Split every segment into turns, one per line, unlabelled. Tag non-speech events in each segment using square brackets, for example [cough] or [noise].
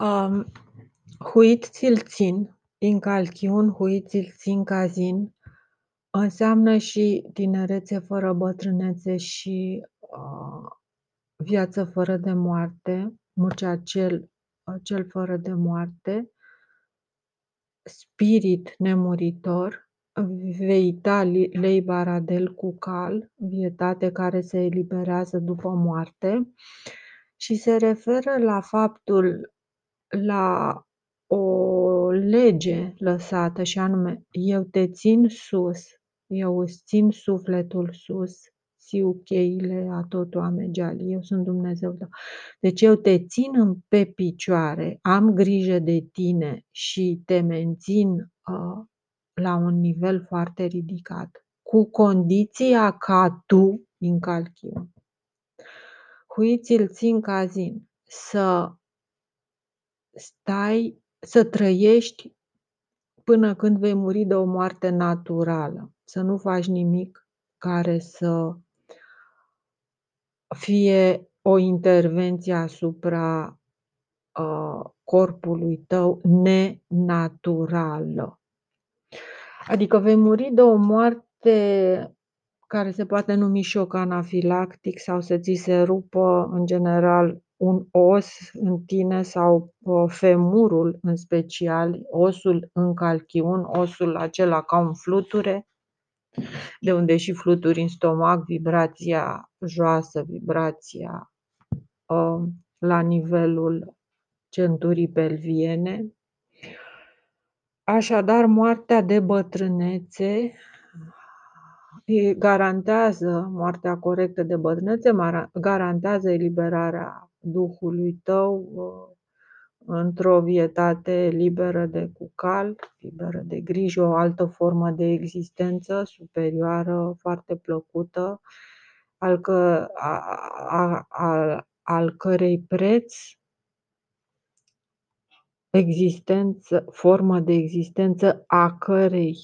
Um, huit ți-l țin, incalchiun, huit ți-l țin cazin, înseamnă și tinerețe fără bătrânețe și uh, viață fără de moarte, Murcea cel, cel fără de moarte, spirit nemuritor, veita lei baradel cu cal, vietate care se eliberează după moarte. Și se referă la faptul la o lege lăsată și anume eu te țin sus, eu îți țin sufletul sus, siu cheile a tot oamegeali, eu sunt Dumnezeu tău. Deci eu te țin pe picioare, am grijă de tine și te mențin uh, la un nivel foarte ridicat, cu condiția ca tu, din calchiu, huiți-l țin cazin, să stai, să trăiești până când vei muri de o moarte naturală, să nu faci nimic care să fie o intervenție asupra uh, corpului tău nenaturală. Adică vei muri de o moarte care se poate numi șoc anafilactic sau să ți se rupă în general un os în tine sau uh, femurul în special, osul în calchiun, osul acela ca un fluture, de unde și fluturi în stomac, vibrația joasă, vibrația uh, la nivelul centurii pelviene. Așadar, moartea de bătrânețe garantează moartea corectă de bătrânețe, garantează eliberarea Duhului tău uh, într-o vietate liberă de cucal, liberă de grijă, o altă formă de existență superioară, foarte plăcută, al, că, a, a, a, al cărei preț existență, formă de existență a cărei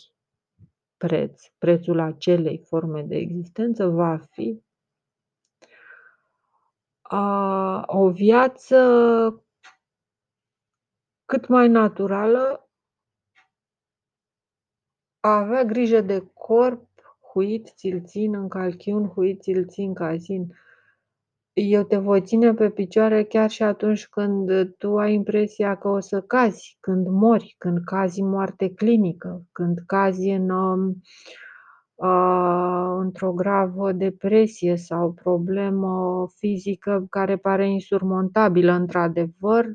preț, prețul acelei forme de existență va fi a, o viață cât mai naturală, a avea grijă de corp, huit ți-l țin în calchiun, huit ți-l țin cazin. Eu te voi ține pe picioare chiar și atunci când tu ai impresia că o să cazi, când mori, când cazi moarte clinică, când cazi în, uh, într-o gravă depresie sau problemă fizică care pare insurmontabilă. Într-adevăr,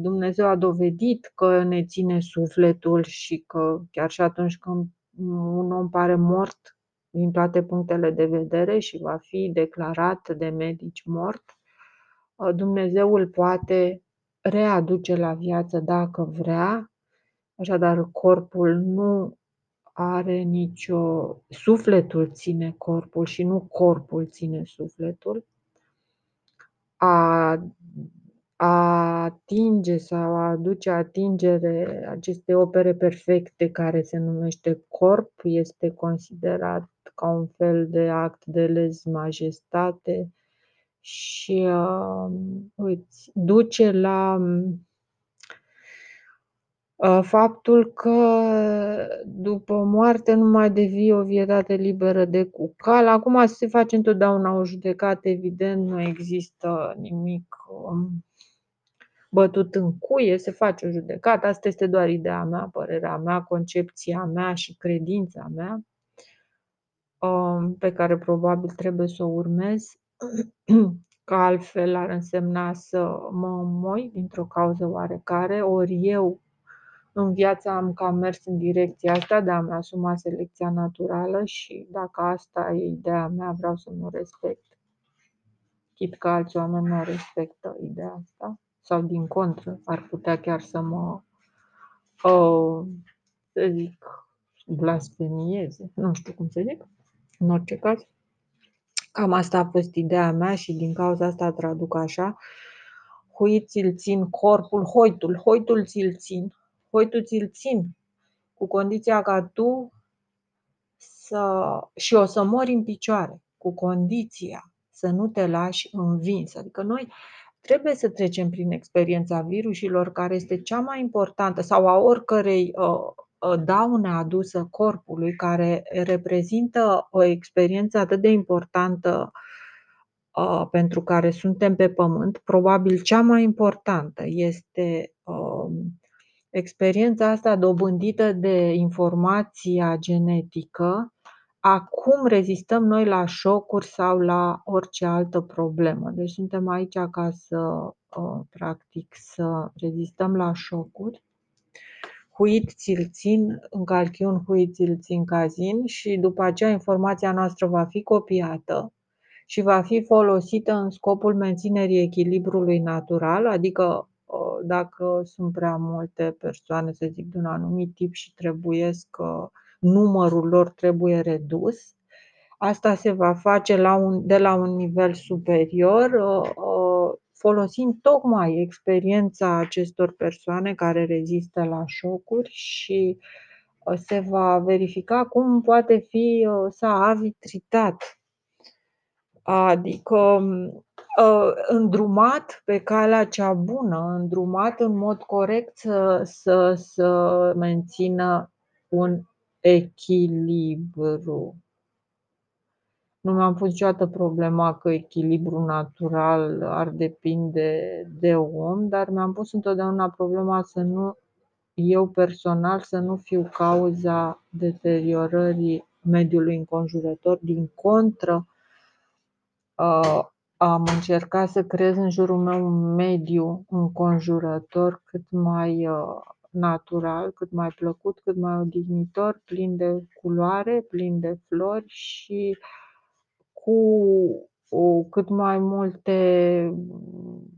Dumnezeu a dovedit că ne ține sufletul și că chiar și atunci când un om pare mort din toate punctele de vedere și va fi declarat de medici mort, Dumnezeu îl poate readuce la viață dacă vrea, așadar corpul nu are nicio... Sufletul ține corpul și nu corpul ține sufletul. A a atinge sau a aduce atingere acestei opere perfecte care se numește corp este considerat ca un fel de act de lez majestate și uh, îți duce la uh, faptul că după moarte nu mai devii o vietate liberă de cucal. Acum se face întotdeauna o judecată, evident, nu există nimic um, bătut în cuie, se face o judecată. Asta este doar ideea mea, părerea mea, concepția mea și credința mea, um, pe care probabil trebuie să o urmez, [clears throat] că altfel ar însemna să mă moi dintr-o cauză oarecare, ori eu în viața am cam mers în direcția asta de a-mi asuma selecția naturală și dacă asta e ideea mea, vreau să nu respect. Chit că alți oameni nu respectă ideea asta sau din contră, ar putea chiar să mă, uh, să zic, blasfemieze, nu știu cum să zic, în orice caz. Cam asta a fost ideea mea și din cauza asta traduc așa. Hui ți-l țin corpul, hoitul, hoitul ți-l țin, hoitul ți-l țin, cu condiția ca tu să... și o să mori în picioare, cu condiția să nu te lași învins. Adică noi trebuie să trecem prin experiența virusilor, care este cea mai importantă, sau a oricărei uh, uh, daune adusă corpului, care reprezintă o experiență atât de importantă uh, pentru care suntem pe pământ, probabil cea mai importantă este uh, experiența asta dobândită de informația genetică Acum rezistăm noi la șocuri sau la orice altă problemă. Deci suntem aici ca să, uh, practic, să rezistăm la șocuri. Huit ți-l țin, în calchiun huit ți-l țin cazin și după aceea informația noastră va fi copiată și va fi folosită în scopul menținerii echilibrului natural, adică uh, dacă sunt prea multe persoane, să zic, de un anumit tip și trebuiesc uh, numărul lor trebuie redus. Asta se va face la un, de la un nivel superior, uh, uh, folosind tocmai experiența acestor persoane care rezistă la șocuri și uh, se va verifica cum poate fi s-a avitritat, adică îndrumat pe calea cea bună, îndrumat în mod corect să, să, să mențină un echilibru. Nu mi-am pus niciodată problema că echilibru natural ar depinde de om, dar mi-am pus întotdeauna problema să nu, eu personal, să nu fiu cauza deteriorării mediului înconjurător. Din contră, uh, am încercat să creez în jurul meu un mediu înconjurător cât mai uh, natural, cât mai plăcut, cât mai odihnitor, plin de culoare, plin de flori și cu o, cât mai multe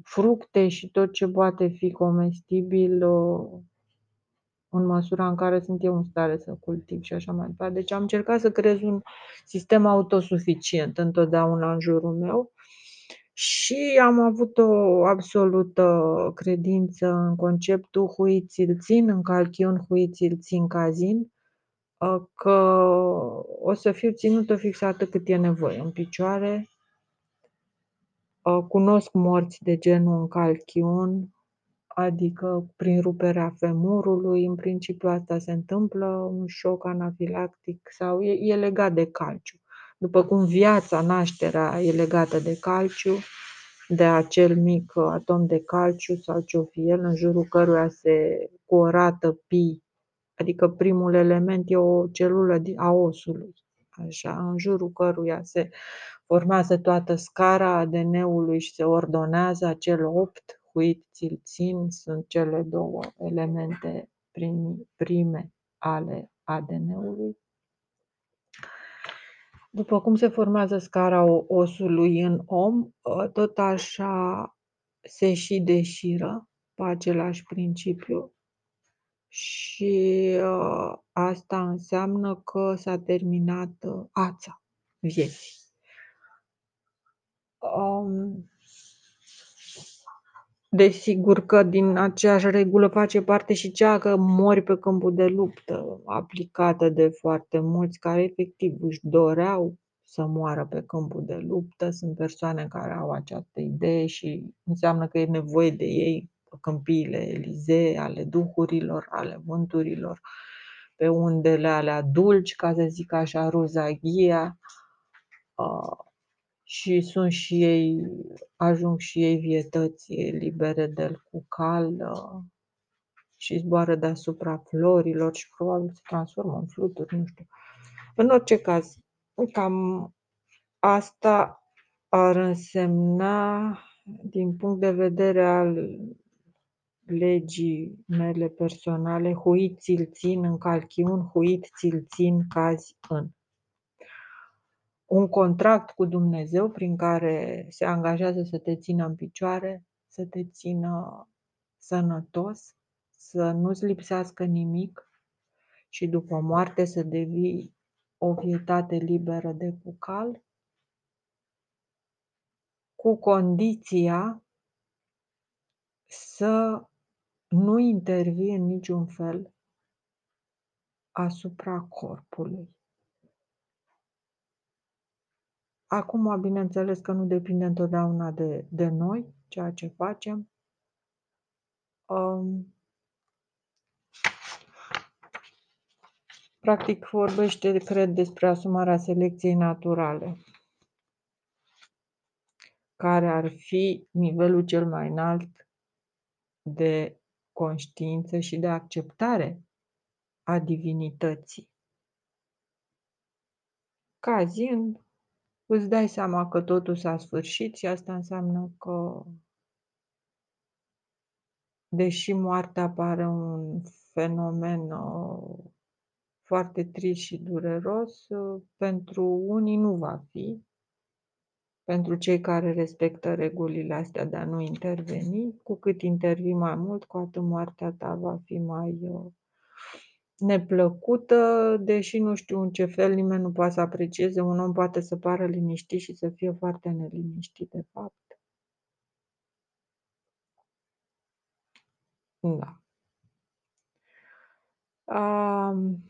fructe și tot ce poate fi comestibil în măsura în care sunt eu în stare să cultiv și așa mai departe. Deci am încercat să creez un sistem autosuficient întotdeauna în jurul meu și am avut o absolută credință în conceptul hui ți-l țin, în calchiun hui ți-l țin cazin, ă, că o să fiu ținută fix atât cât e nevoie în picioare. Ă, cunosc morți de genul în calchiun, adică prin ruperea femurului, în principiu asta se întâmplă, un șoc anafilactic sau e, e legat de calciu. După cum viața, nașterea e legată de calciu, de acel mic atom de calciu sau ce o fi el, în jurul căruia se, cu o rată pi, adică primul element e o celulă a osului, așa, în jurul căruia se formează toată scara ADN-ului și se ordonează acel opt, huit, ți țin, sunt cele două elemente prime ale ADN-ului. După cum se formează scara osului în om, ă, tot așa se și deșiră pe același principiu și ă, asta înseamnă că s-a terminat ă, ața vieții. Desigur că din aceeași regulă face parte și cea că mori pe câmpul de luptă, aplicată de foarte mulți care efectiv își doreau să moară pe câmpul de luptă. Sunt persoane care au această idee și înseamnă că e nevoie de ei pe câmpiile Elizee, ale duhurilor, ale vânturilor, pe undele alea dulci, ca să zic așa, Rozaghia. Uh, și sunt și ei, ajung și ei vietăți libere de cucal uh, și zboară deasupra florilor și probabil se transformă în fluturi, nu știu. În orice caz, cam asta ar însemna, din punct de vedere al legii mele personale, huit ți-l țin în calchiun, huit ți-l țin cazi în un contract cu Dumnezeu prin care se angajează să te țină în picioare, să te țină sănătos, să nu-ți lipsească nimic și după moarte să devii o vietate liberă de cucal, cu condiția să nu intervii în niciun fel asupra corpului. Acum, bineînțeles că nu depinde întotdeauna de, de noi ceea ce facem. Um, practic vorbește, cred, despre asumarea selecției naturale, care ar fi nivelul cel mai înalt de conștiință și de acceptare a divinității. Cazind, îți dai seama că totul s-a sfârșit și asta înseamnă că, deși moartea pare un fenomen uh, foarte trist și dureros, uh, pentru unii nu va fi, pentru cei care respectă regulile astea de a nu interveni, cu cât intervii mai mult, cu atât moartea ta va fi mai uh, neplăcută, deși nu știu în ce fel nimeni nu poate să aprecieze, un om poate să pară liniștit și să fie foarte neliniștit de fapt. Da. Um,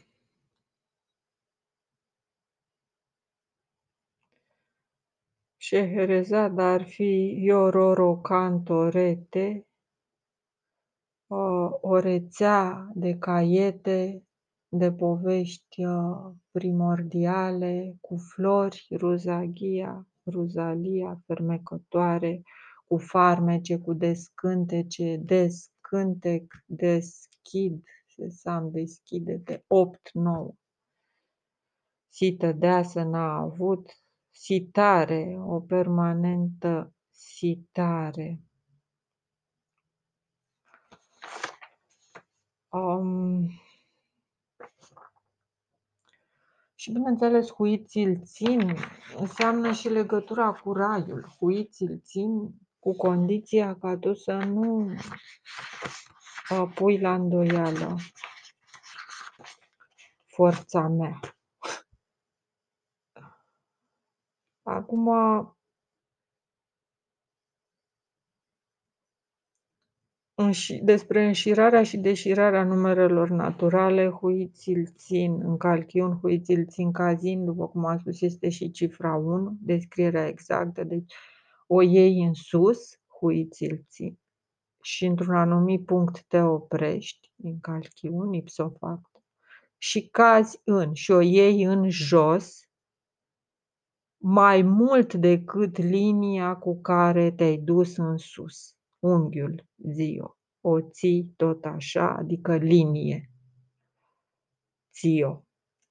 Șeherezada ar fi Iororo Cantorete, o rețea de caiete, de povești uh, primordiale, cu flori, ruzaghia, ruzalia fermecătoare, cu farmece, cu descântece, descântec, deschid, sesam, deschide de 8-9. Sită deasă n-a avut, sitare, o permanentă sitare. Um, și bineînțeles, huiții îl țin, înseamnă și legătura cu raiul. Huiții îl țin cu condiția ca tu să nu uh, pui la îndoială forța mea. Acum, despre înșirarea și deșirarea numerelor naturale, huiții îl țin în calchiun, huiții îl țin cazin, după cum am spus, este și cifra 1, descrierea exactă, deci o iei în sus, huiții îl țin. Și într-un anumit punct te oprești, în calchiun, ipso facto, și cazi în, și o iei în jos, mai mult decât linia cu care te-ai dus în sus unghiul zio. O ții tot așa, adică linie. Zio.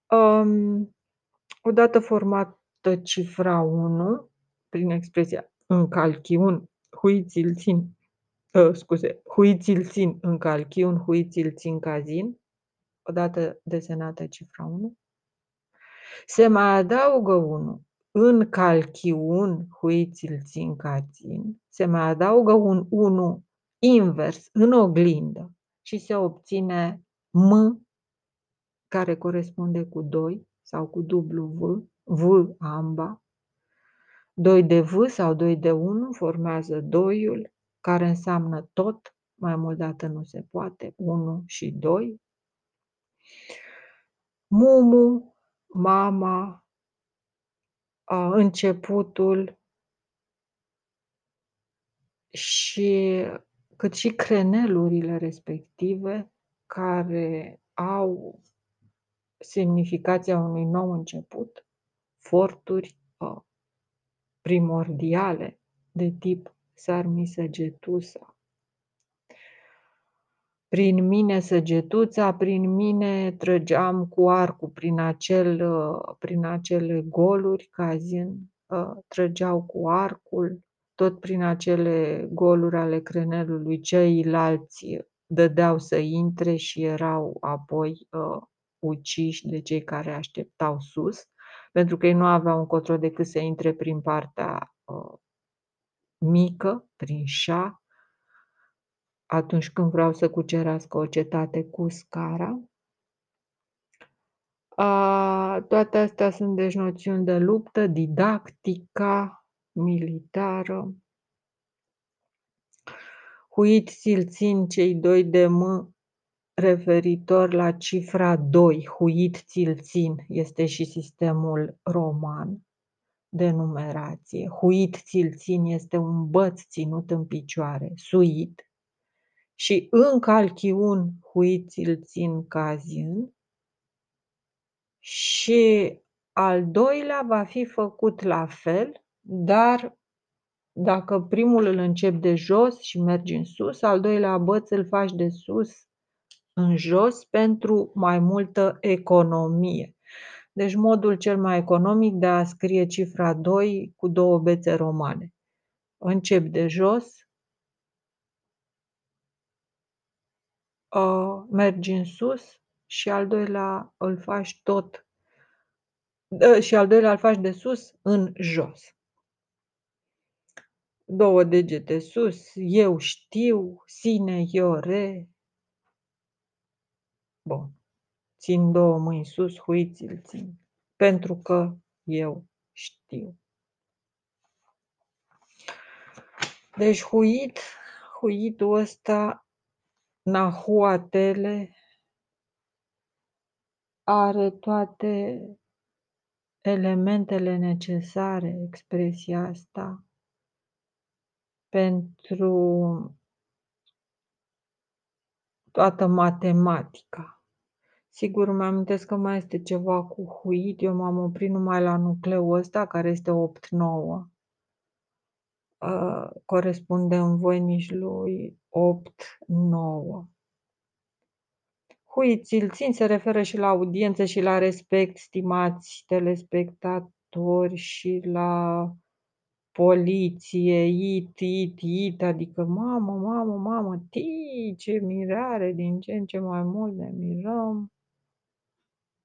Um, odată formată cifra 1, prin expresia în calchiun, huiți-l țin, uh, scuze, huiți-l țin în calchiun, huiți-l țin cazin, odată desenată cifra 1, se mai adaugă 1 în calchiun, huiți-l țin ca țin, se mai adaugă un 1 invers în oglindă și se obține M care corespunde cu 2 sau cu dublu V, V amba. 2 de V sau 2 de 1 formează 2 care înseamnă tot, mai mult dată nu se poate, 1 și 2. Mumu, mama, începutul și cât și crenelurile respective care au semnificația unui nou început, forturi primordiale de tip Sarmisegetusa. Prin mine săgetuța, prin mine trăgeam cu arcul prin, acel, uh, prin acele goluri, cazin, uh, trăgeau cu arcul, tot prin acele goluri ale crenelului, ceilalți dădeau să intre și erau apoi uh, uciși de cei care așteptau sus, pentru că ei nu aveau încotro decât să intre prin partea uh, mică, prin șa, atunci când vreau să cucerească o cetate cu scara. A, toate astea sunt deci noțiuni de luptă, didactica militară. Huit ți țin cei doi de M referitor la cifra 2, huit ți țin, este și sistemul roman. de numerație. Huit ți-l țin este un băț ținut în picioare, suit. Și în calchiun huit ți-l țin cazin. Și al doilea va fi făcut la fel, dar dacă primul îl începi de jos și mergi în sus, al doilea băț îl faci de sus în jos pentru mai multă economie. Deci modul cel mai economic de a scrie cifra 2 cu două bețe romane. Încep de jos, uh, mergi în sus și al doilea îl faci tot uh, și al doilea îl faci de sus în jos. Două degete sus, eu știu, sine, eu, re. Bun. Țin două mâini sus, huiți-l țin. Pentru că eu știu. Deci huit, huitul ăsta, nahuatele, are toate elementele necesare, expresia asta, pentru toată matematica. Sigur, îmi amintesc că mai este ceva cu huit, eu m-am oprit numai la nucleul ăsta, care este 8-9. Uh, corespunde în voinici lui 8-9. Huit ți-l țin se referă și la audiență și la respect, stimați telespectatori, și la poliție, it, it, it, adică mamă, mamă, mamă, ti, ce mirare, din ce în ce mai mult ne mirăm.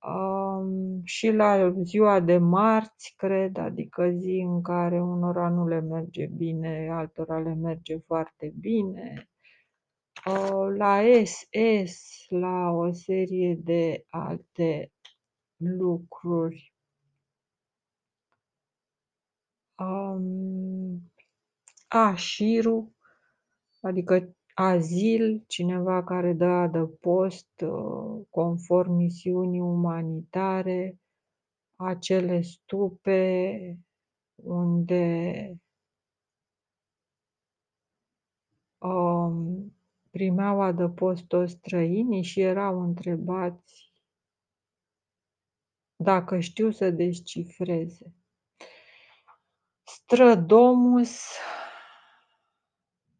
Um, și la ziua de marți, cred, adică zi în care unora nu le merge bine, altora le merge foarte bine. Uh, la SS, la o serie de alte lucruri. Um, a, șiru, adică azil, cineva care dă adăpost uh, conform misiunii umanitare, acele stupe unde um, primeau adăpost toți străinii și erau întrebați dacă știu să descifreze. Strădomus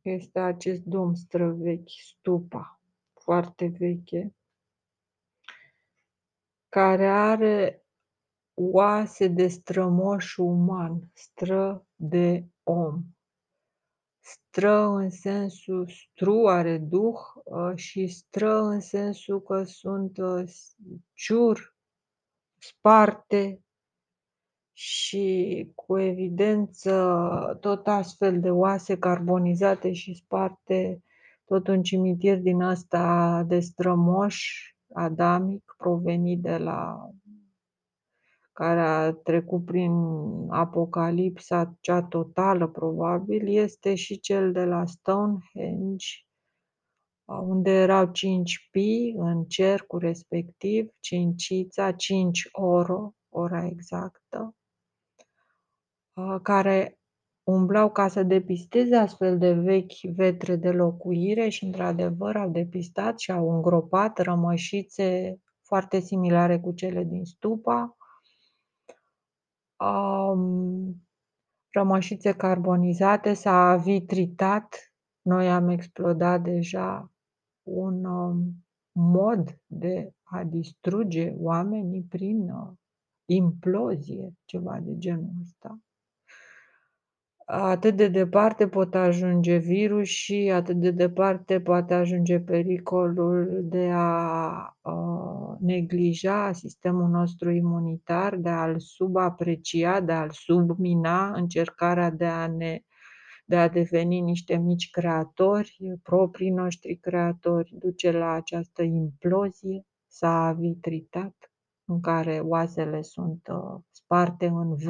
este acest dom străvechi, stupa, foarte veche, care are oase de strămoș uman, stră de om. Stră în sensul stru are duh ă, și stră în sensul că sunt ă, ciur, sparte, și cu evidență tot astfel de oase carbonizate și sparte, tot un cimitir din ăsta de strămoș adamic provenit de la care a trecut prin apocalipsa cea totală probabil, este și cel de la Stonehenge, unde erau cinci pii în cercul respectiv, cincița, cinci oro, ora exactă, care umblau ca să depisteze astfel de vechi vetre de locuire și, într-adevăr, au depistat și au îngropat rămășițe foarte similare cu cele din stupa, um, rămășițe carbonizate, s-a vitritat. Noi am explodat deja un um, mod de a distruge oamenii prin uh, implozie, ceva de genul ăsta atât de departe pot ajunge virusii, atât de departe poate ajunge pericolul de a uh, neglija sistemul nostru imunitar, de a-l subaprecia, de a-l submina, încercarea de a ne de a deveni niște mici creatori, proprii noștri creatori, duce la această implozie, s-a vitritat, în care oasele sunt uh, sparte în V,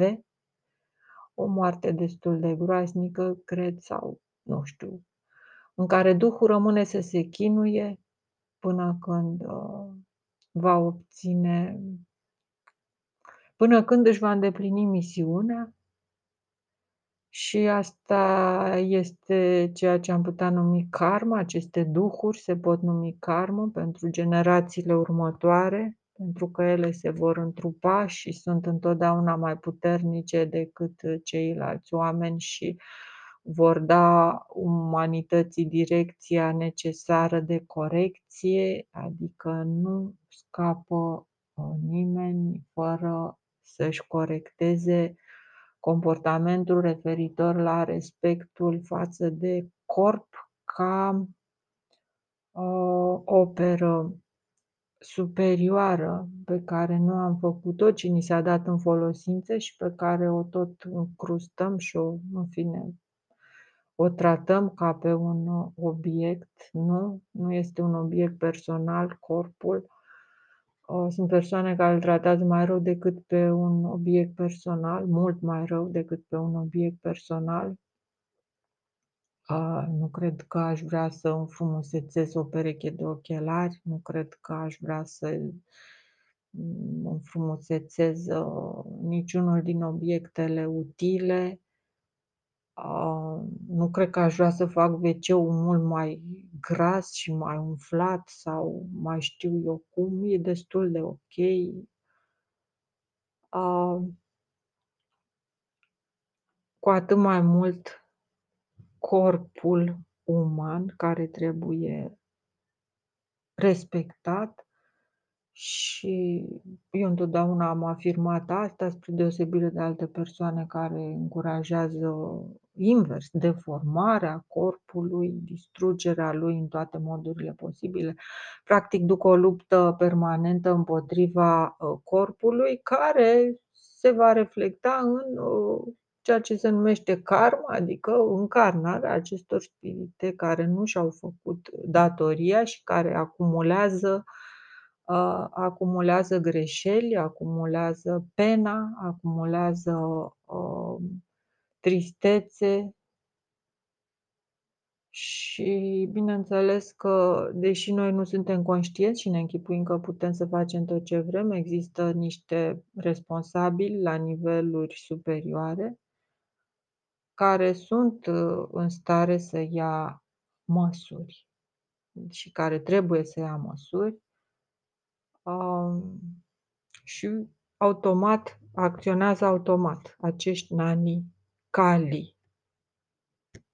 o moarte destul de groaznică, cred, sau nu știu, în care Duhul rămâne să se chinuie până când uh, va obține, până când își va îndeplini misiunea. Și asta este ceea ce am putea numi karma, aceste duhuri se pot numi karmă pentru generațiile următoare, pentru că ele se vor întrupa și sunt întotdeauna mai puternice decât ceilalți oameni și vor da umanității direcția necesară de corecție, adică nu scapă, ă, nimeni fără să-și corecteze comportamentul referitor la respectul față de corp ca o operă superioară pe care nu am făcut-o, ci ni s-a dat în folosință și pe care o tot încrustăm și o în fine, o tratăm ca pe un obiect, nu, nu este un obiect personal corpul. Sunt persoane care îl tratează mai rău decât pe un obiect personal, mult mai rău decât pe un obiect personal. Nu cred că aș vrea să înfrumusețez o pereche de ochelari, nu cred că aș vrea să înfrumusețez niciunul din obiectele utile. Nu cred că aș vrea să fac WC-ul mult mai gras și mai umflat sau mai știu eu cum, e destul de ok. Cu atât mai mult corpul uman care trebuie respectat și eu întotdeauna am afirmat asta, spre deosebire de alte persoane care încurajează invers, deformarea corpului, distrugerea lui în toate modurile posibile. Practic duc o luptă permanentă împotriva corpului care se va reflecta în ceea ce se numește karma, adică încarnarea acestor spirite care nu și-au făcut datoria și care acumulează acumulează greșeli, acumulează pena, acumulează tristețe. Și bineînțeles că, deși noi nu suntem conștienți și ne închipuim că putem să facem tot ce vrem, există niște responsabili la niveluri superioare care sunt în stare să ia măsuri și care trebuie să ia măsuri. Și automat, acționează automat acești nani, kali.